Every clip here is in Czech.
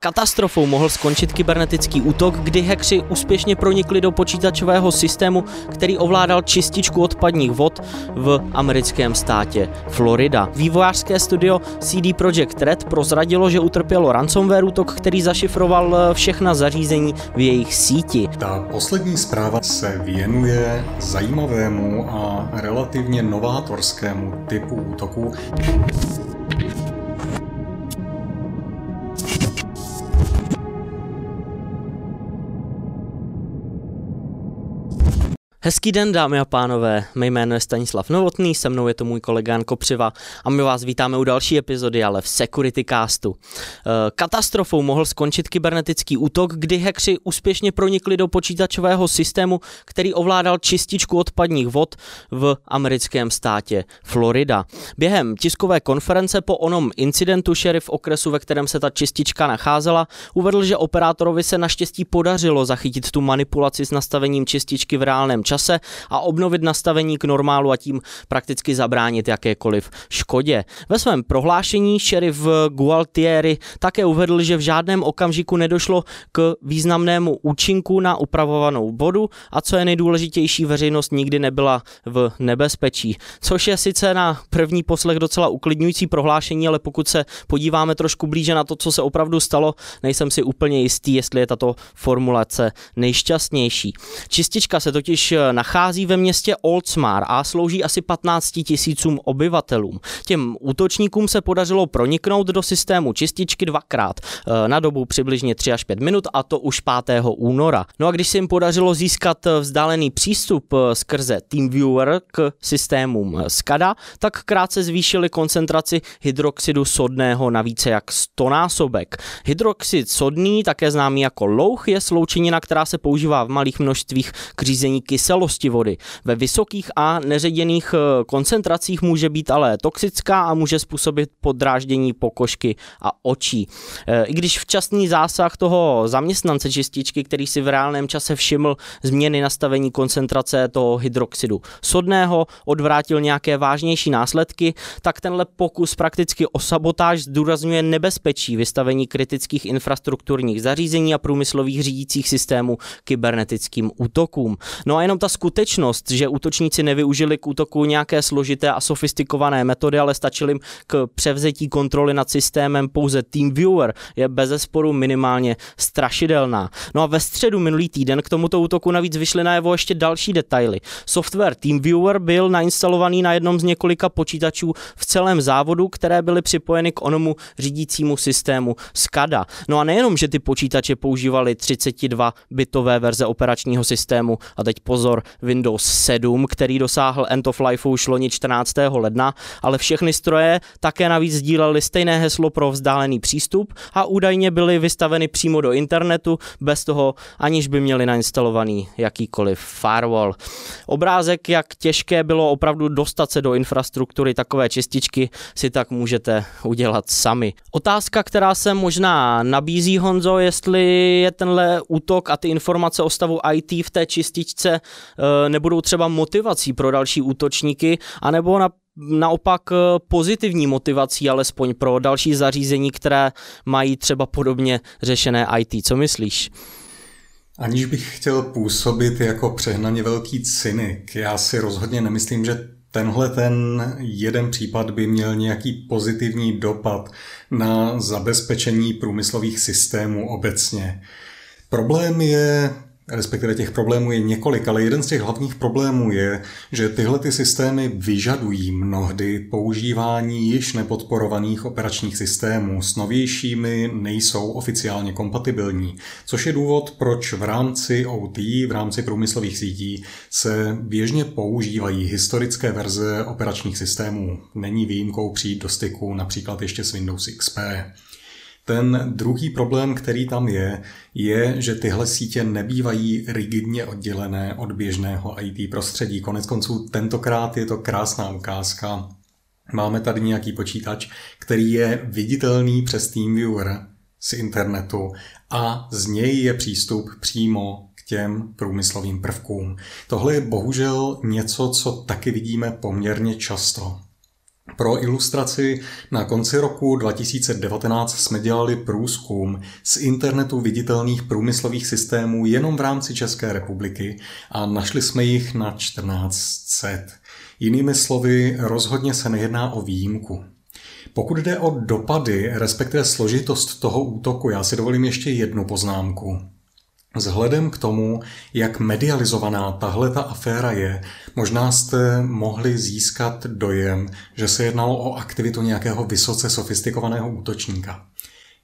Katastrofou mohl skončit kybernetický útok, kdy hekři úspěšně pronikli do počítačového systému, který ovládal čističku odpadních vod v americkém státě Florida. Vývojářské studio CD Projekt Red prozradilo, že utrpělo ransomware útok, který zašifroval všechna zařízení v jejich síti. Ta poslední zpráva se věnuje zajímavému a relativně novátorskému typu útoku. Hezký den, dámy a pánové. Mé jméno je Stanislav Novotný, se mnou je to můj kolega Jan Kopřiva a my vás vítáme u další epizody, ale v Security Castu. Eh, katastrofou mohl skončit kybernetický útok, kdy hekři úspěšně pronikli do počítačového systému, který ovládal čističku odpadních vod v americkém státě Florida. Během tiskové konference po onom incidentu šerif okresu, ve kterém se ta čistička nacházela, uvedl, že operátorovi se naštěstí podařilo zachytit tu manipulaci s nastavením čističky v reálném čase a obnovit nastavení k normálu a tím prakticky zabránit jakékoliv škodě. Ve svém prohlášení šerif Gualtieri také uvedl, že v žádném okamžiku nedošlo k významnému účinku na upravovanou bodu a co je nejdůležitější, veřejnost nikdy nebyla v nebezpečí. Což je sice na první poslech docela uklidňující prohlášení, ale pokud se podíváme trošku blíže na to, co se opravdu stalo, nejsem si úplně jistý, jestli je tato formulace nejšťastnější. Čistička se totiž nachází ve městě Oldsmar a slouží asi 15 tisícům obyvatelům. Těm útočníkům se podařilo proniknout do systému čističky dvakrát eh, na dobu přibližně 3 až 5 minut a to už 5. února. No a když se jim podařilo získat eh, vzdálený přístup eh, skrze TeamViewer k systémům SCADA, tak krátce zvýšili koncentraci hydroxidu sodného na více jak 100 násobek. Hydroxid sodný, také známý jako louch, je sloučenina, která se používá v malých množstvích k řízení kyselosti vody. Ve vysokých a neředěných eh, koncentracích může být ale toxická a může způsobit podráždění pokožky a očí. Eh, I když včasný zásah toho zaměstnance čističky, který si v reálném čase všiml změny nastavení koncentrace toho hydroxidu sodného, odvrátil nějaké vážnější následky, tak tenhle pokus prakticky o sabotáž zdůrazňuje nebezpečí vystavení kritických infrastrukturních zařízení a průmyslových řídících systémů kybernetickým útokům. No a jenom ta skutečnost, že útočníci nevyužili k útoku nějaké složité a sofistikované metody, ale stačili jim k převzetí kontroly nad systémem pouze TeamViewer, je bez zesporu minimálně strašidelná. No a ve středu minulý týden k tomuto útoku navíc vyšly najevo ještě další detaily. Software TeamViewer byl nainstalovaný na jednom z několika počítačů v celém závodu, které byly připojeny k onomu řídícímu systému SCADA. No a nejenom, že ty počítače používaly 32 bitové verze operačního systému a teď pozor, Windows 7, který dosáhl end of life už loni 14. ledna, ale všechny stroje také navíc sdílely stejné heslo pro vzdálený přístup a údajně byly vystaveny přímo do internetu bez toho, aniž by měli nainstalovaný jakýkoliv firewall. Obrázek, jak těžké bylo opravdu dostat se do infrastruktury takové čističky, si tak můžete udělat sami. Otázka, která se možná nabízí Honzo, jestli je tenhle útok a ty informace o stavu IT v té čističce nebudou třeba motivací pro další útočníky, anebo na naopak eh, pozitivní motivací, alespoň pro další zařízení, které mají třeba podobně řešené IT. Co myslíš? Aniž bych chtěl působit jako přehnaně velký cynik, já si rozhodně nemyslím, že tenhle ten jeden případ by měl nějaký pozitivní dopad na zabezpečení průmyslových systémů obecně. Problém je respektive těch problémů je několik, ale jeden z těch hlavních problémů je, že tyhle ty systémy vyžadují mnohdy používání již nepodporovaných operačních systémů. S novějšími nejsou oficiálně kompatibilní, což je důvod, proč v rámci OT, v rámci průmyslových sítí se běžně používají historické verze operačních systémů. Není výjimkou přijít do styku například ještě s Windows XP. Ten druhý problém, který tam je, je, že tyhle sítě nebývají rigidně oddělené od běžného IT prostředí. Konec konců tentokrát je to krásná ukázka. Máme tady nějaký počítač, který je viditelný přes TeamViewer z internetu a z něj je přístup přímo k těm průmyslovým prvkům. Tohle je bohužel něco, co taky vidíme poměrně často. Pro ilustraci na konci roku 2019 jsme dělali průzkum z internetu viditelných průmyslových systémů jenom v rámci České republiky a našli jsme jich na 1400. Jinými slovy, rozhodně se nejedná o výjimku. Pokud jde o dopady, respektive složitost toho útoku, já si dovolím ještě jednu poznámku. Vzhledem k tomu, jak medializovaná tahle ta aféra je, možná jste mohli získat dojem, že se jednalo o aktivitu nějakého vysoce sofistikovaného útočníka.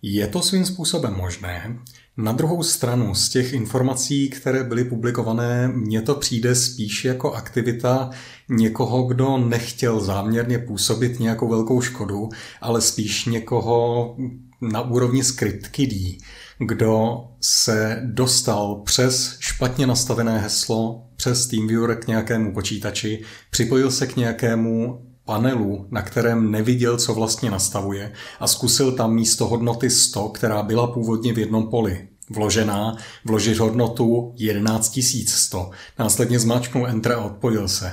Je to svým způsobem možné. Na druhou stranu z těch informací, které byly publikované, mně to přijde spíš jako aktivita někoho, kdo nechtěl záměrně působit nějakou velkou škodu, ale spíš někoho na úrovni script kiddie, kdo se dostal přes špatně nastavené heslo, přes TeamViewer k nějakému počítači, připojil se k nějakému panelu, na kterém neviděl, co vlastně nastavuje a zkusil tam místo hodnoty 100, která byla původně v jednom poli, vložená, vložit hodnotu 11100. Následně zmáčknul Enter a odpojil se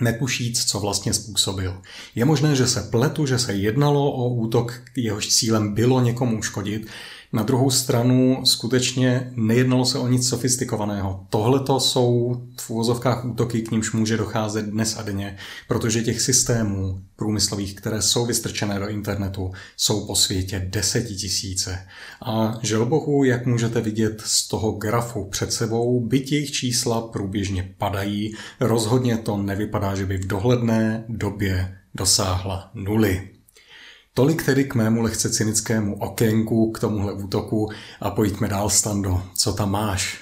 netušíc, co vlastně způsobil. Je možné, že se pletu, že se jednalo o útok, jehož cílem bylo někomu uškodit, na druhou stranu skutečně nejednalo se o nic sofistikovaného. Tohle to jsou v úvozovkách útoky, k nímž může docházet dnes a denně, protože těch systémů průmyslových, které jsou vystrčené do internetu, jsou po světě desetitisíce. A želbohu, jak můžete vidět z toho grafu před sebou, byť jejich čísla průběžně padají, rozhodně to nevypadá, že by v dohledné době dosáhla nuly. Tolik tedy k mému lehce cynickému okénku k tomuhle útoku a pojďme dál, Stando. Co tam máš?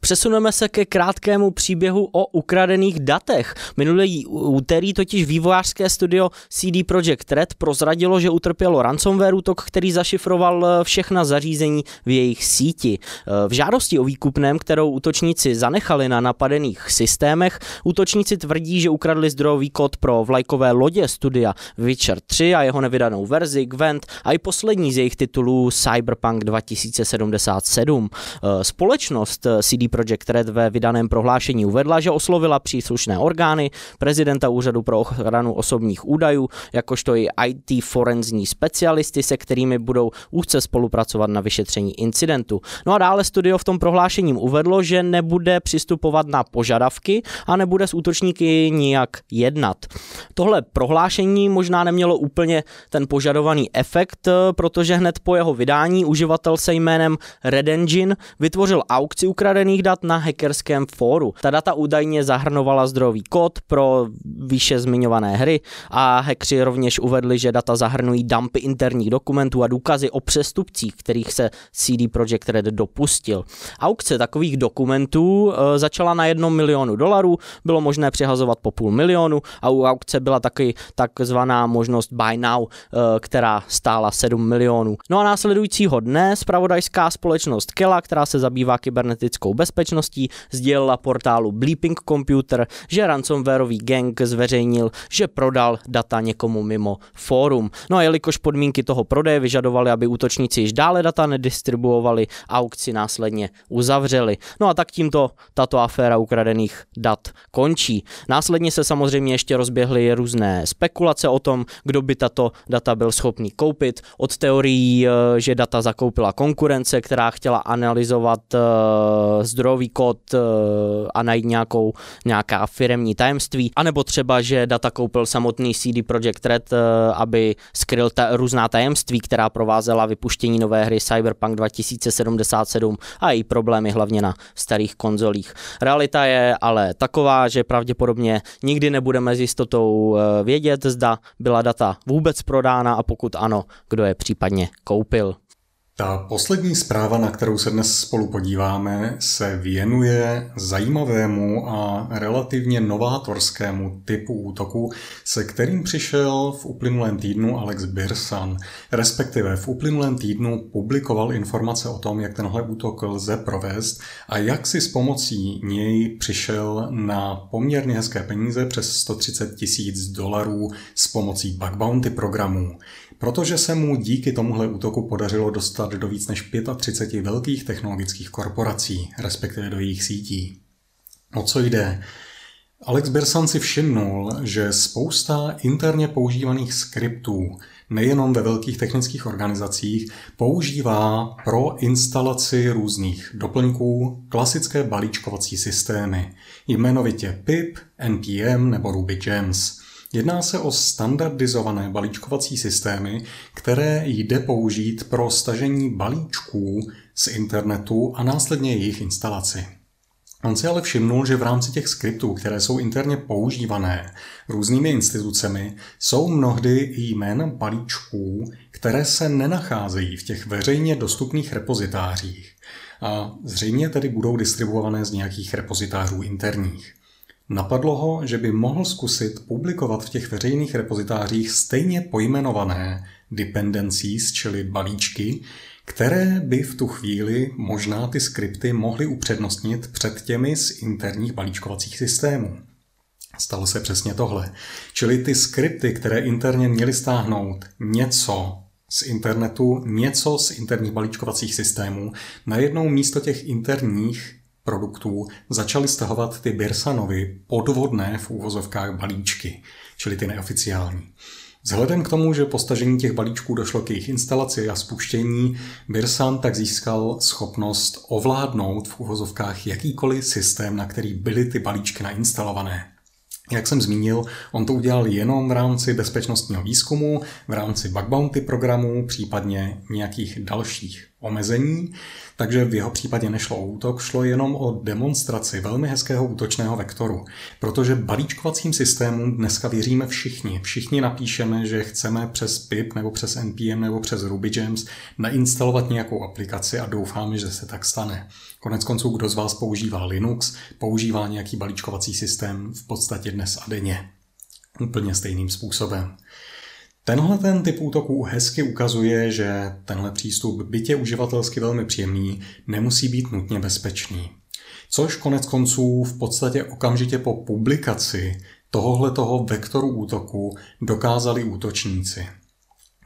Přesuneme se ke krátkému příběhu o ukradených datech. Minulý úterý totiž vývojářské studio CD Projekt Red prozradilo, že utrpělo ransomware útok, který zašifroval eh, všechna zařízení v jejich síti. Eh, v žádosti o výkupném, kterou útočníci zanechali na napadených systémech, útočníci tvrdí, že ukradli zdrojový kód pro vlajkové lodě studia Witcher 3 a jeho nevydanou verzi Gwent a i poslední z jejich titulů Cyberpunk 2077. Eh, společnost CD Projekt Red ve vydaném prohlášení uvedla, že oslovila příslušné orgány, prezidenta Úřadu pro ochranu osobních údajů, jakožto i IT forenzní specialisty, se kterými budou úzce spolupracovat na vyšetření incidentu. No a dále studio v tom prohlášením uvedlo, že nebude přistupovat na požadavky a nebude s útočníky nijak jednat. Tohle prohlášení možná nemělo úplně ten požadovaný efekt, protože hned po jeho vydání uživatel se jménem Red Engine vytvořil aukci ukradených osobních dat na hackerském fóru. Ta data údajně zahrnovala zdrojový kód pro výše zmiňované hry a hackři rovněž uvedli, že data zahrnují dumpy interních dokumentů a důkazy o přestupcích, kterých se CD Projekt Red dopustil. Aukce takových dokumentů e, začala na jednom milionu dolarů, bylo možné přihazovat po půl milionu a u aukce byla taky takzvaná možnost buy now, e, která stála 7 milionů. No a následujícího dne spravodajská společnost Kela, která se zabývá kybernetickou bezpečností, bezpečností sdělila portálu Bleeping Computer, že ransomwareový gang zveřejnil, že prodal data někomu mimo fórum. No a jelikož podmínky toho prodeje vyžadovaly, aby útočníci již dále data nedistribuovali, aukci následně uzavřeli. No a tak tímto tato aféra ukradených dat končí. Následně se samozřejmě ještě rozběhly různé spekulace o tom, kdo by tato data byl schopný koupit. Od teorií, eh, že data zakoupila konkurence, která chtěla analyzovat eh, zdrojový kód eh, a najít nějakou, nějaká firemní tajemství, anebo třeba, že data koupil samotný CD Projekt Red, eh, aby skryl ta, různá tajemství, která provázela vypuštění nové hry Cyberpunk 2077 a její problémy hlavně na starých konzolích. Realita je ale taková, že pravděpodobně nikdy nebudeme s jistotou eh, vědět, zda byla data vůbec prodána a pokud ano, kdo je případně koupil. Ta poslední zpráva, na kterou se dnes spolu podíváme, se věnuje zajímavému a relativně novátorskému typu útoku, se kterým přišel v uplynulém týdnu Alex Birsan, respektive v uplynulém týdnu publikoval informace o tom, jak tenhle útok lze provést a jak si s pomocí něj přišel na poměrně hezké peníze přes 130 tisíc dolarů s pomocí bug bounty programů protože se mu díky tomuhle útoku podařilo dostat do víc než 35 velkých technologických korporací, respektive do jejich sítí. O co jde? Alex Bersan si všimnul, že spousta interně používaných skriptů, nejenom ve velkých technických organizacích, používá pro instalaci různých doplňků klasické balíčkovací systémy, jmenovitě PIP, NPM nebo Ruby Gems. Jedná se o standardizované balíčkovací systémy, které jde použít pro stažení balíčků z internetu a následně jejich instalaci. On si ale všimnul, že v rámci těch skriptů, které jsou interně používané různými institucemi, jsou mnohdy jména balíčků, které se nenacházejí v těch veřejně dostupných repozitářích a zřejmě tedy budou distribuované z nějakých repozitářů interních. Napadlo ho, že by mohl zkusit publikovat v těch veřejných repozitářích stejně pojmenované dependencies, čili balíčky, které by v tu chvíli možná ty skripty mohly upřednostnit před těmi z interních balíčkovacích systémů. Stalo se přesně tohle. Čili ty skripty, které interně měly stáhnout něco z internetu, něco z interních balíčkovacích systémů, najednou místo těch interních produktů začaly stahovat ty Birsanovy podvodné v úvozovkách balíčky, čili ty neoficiální. Vzhledem k tomu, že po stažení těch balíčků došlo k jejich instalaci a spuštění, Birsan tak získal schopnost ovládnout v uvozovkách jakýkoliv systém, na který byly ty balíčky nainstalované. Jak jsem zmínil, on to udělal jenom v rámci bezpečnostního výzkumu, v rámci bug bounty programu, případně nějakých dalších omezení, takže v jeho případě nešlo o útok, šlo jenom o demonstraci velmi hezkého útočného vektoru, protože balíčkovacím systémům dneska věříme všichni. Všichni napíšeme, že chceme přes PIP nebo přes NPM nebo přes RubyGems nainstalovat nějakou aplikaci a doufáme, že se tak stane. Konec konců, kdo z vás používá Linux, používá nějaký balíčkovací systém v podstatě dnes a denně. Úplně stejným způsobem. Tenhle ten typ útoků hezky ukazuje, že tenhle přístup, bytě uživatelsky velmi příjemný, nemusí být nutně bezpečný. Což konec konců v podstatě okamžitě po publikaci tohohle toho vektoru útoku dokázali útočníci.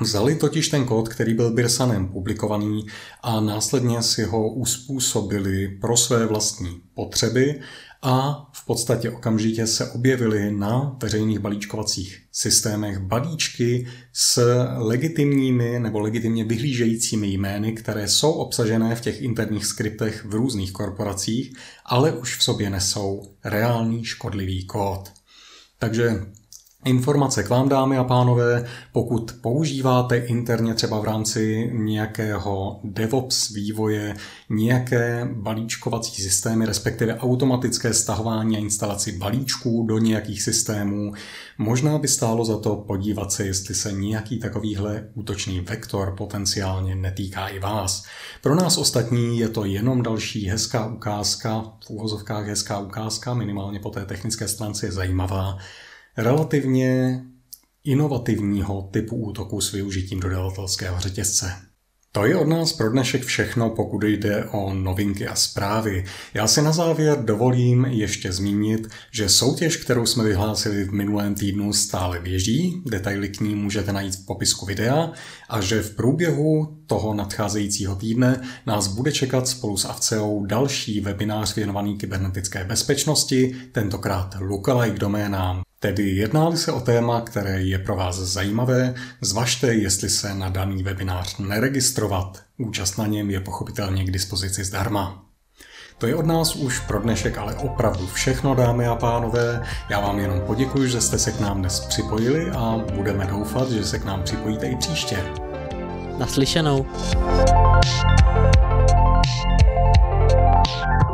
Vzali totiž ten kód, který byl Birsanem publikovaný a následně si ho uspůsobili pro své vlastní potřeby a v podstatě okamžitě se objevily na veřejných balíčkovacích systémech balíčky s legitimními nebo legitimně vyhlížejícími jmény, které jsou obsažené v těch interních skriptech v různých korporacích, ale už v sobě nesou reálný škodlivý kód. Takže Informace k vám, dámy a pánové, pokud používáte interně třeba v rámci nějakého DevOps vývoje nějaké balíčkovací systémy, respektive automatické stahování a instalaci balíčků do nějakých systémů, možná by stálo za to podívat se, jestli se nějaký takovýhle útočný vektor potenciálně netýká i vás. Pro nás ostatní je to jenom další hezká ukázka, v úvozovkách hezká ukázka, minimálně po té technické stránce je zajímavá, relativně inovativního typu útoku s využitím dodavatelského řetězce. To je od nás pro dnešek všechno, pokud jde o novinky a zprávy. Já si na závěr dovolím ještě zmínit, že soutěž, kterou jsme vyhlásili v minulém týdnu, stále běží. Detaily k ní můžete najít v popisku videa a že v průběhu toho nadcházejícího týdne nás bude čekat spolu s Avceou další webinář věnovaný kybernetické bezpečnosti, tentokrát lookalike doménám. Tedy jednáli se o téma, které je pro vás zajímavé, zvažte, jestli se na daný webinář neregistrovat. Účast na něm je pochopitelně k dispozici zdarma. To je od nás už pro dnešek ale opravdu všechno, dámy a pánové. Já vám jenom poděkuji, že jste se k nám dnes připojili a budeme doufat, že se k nám připojíte i příště. Naslyšenou. thank you